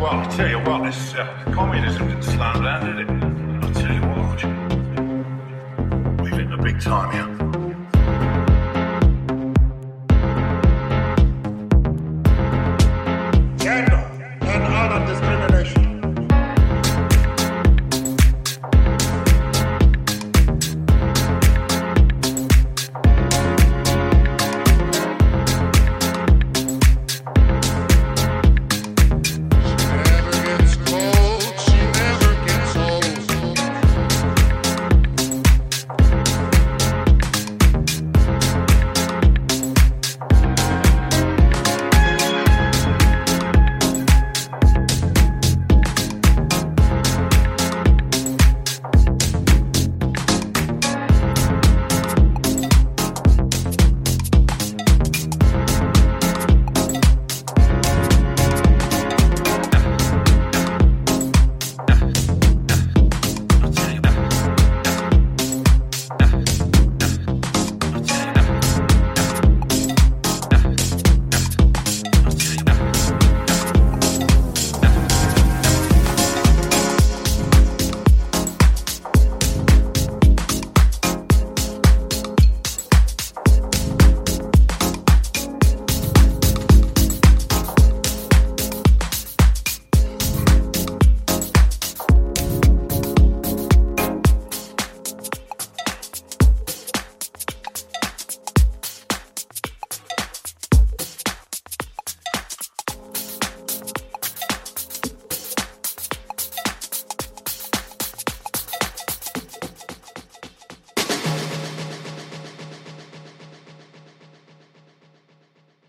Well, I tell you what, this uh, communism didn't slam down, did it? I tell you what, we've hit the big time here.